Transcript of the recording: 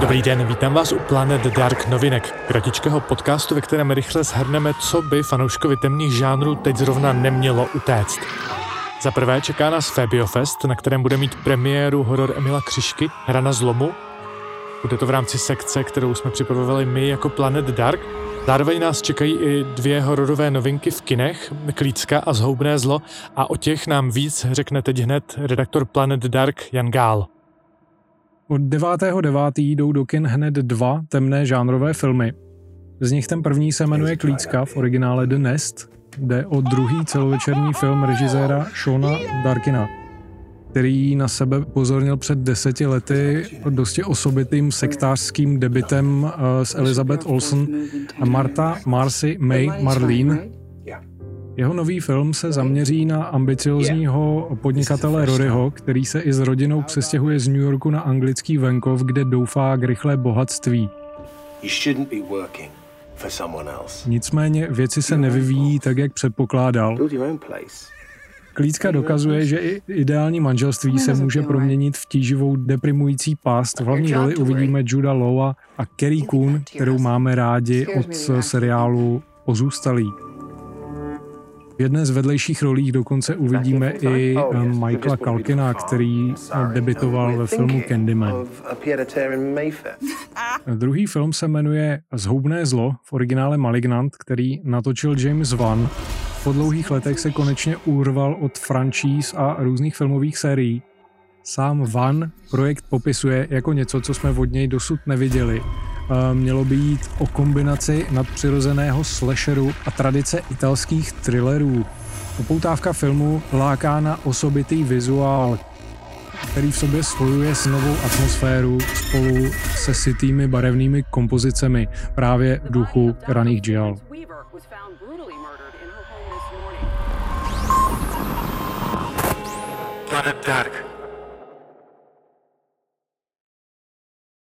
Dobrý den, vítám vás u Planet Dark novinek, kratičkého podcastu, ve kterém rychle shrneme, co by fanouškovi temných žánrů teď zrovna nemělo utéct. Za prvé čeká nás Fabiofest, na kterém bude mít premiéru horor Emila Křišky, Hra na zlomu. Bude to v rámci sekce, kterou jsme připravovali my jako Planet Dark. Zároveň nás čekají i dvě hororové novinky v kinech, Klícka a Zhoubné zlo, a o těch nám víc řekne teď hned redaktor Planet Dark Jan Gál. Od 9.9. jdou do kin hned dva temné žánrové filmy. Z nich ten první se jmenuje Klícka, v originále The Nest. Jde o druhý celovečerní film režiséra Shona Darkina, který na sebe pozornil před deseti lety dosti osobitým sektářským debitem eh, s Elizabeth Olsen a Marta Marcy May Marlene, jeho nový film se zaměří na ambiciozního podnikatele Roryho, který se i s rodinou přestěhuje z New Yorku na anglický venkov, kde doufá k rychlé bohatství. Nicméně věci se nevyvíjí tak, jak předpokládal. Klícka dokazuje, že i ideální manželství se může proměnit v tíživou deprimující pást. V hlavní roli uvidíme Juda Lowa a Kerry Coon, kterou máme rádi od seriálu Pozůstalý. Jedné z vedlejších rolí dokonce uvidíme i eh, Michaela Kalkina, který debitoval ve filmu Candyman. Druhý film se jmenuje Zhoubné zlo, v originále Malignant, který natočil James Wan. Po dlouhých letech se konečně urval od franchise a různých filmových sérií. Sám Van projekt popisuje jako něco, co jsme od něj dosud neviděli mělo by jít o kombinaci nadpřirozeného slasheru a tradice italských thrillerů. Upoutávka filmu láká na osobitý vizuál, který v sobě spojuje s novou atmosféru spolu se sitými barevnými kompozicemi právě v duchu raných džial. Planet Dark.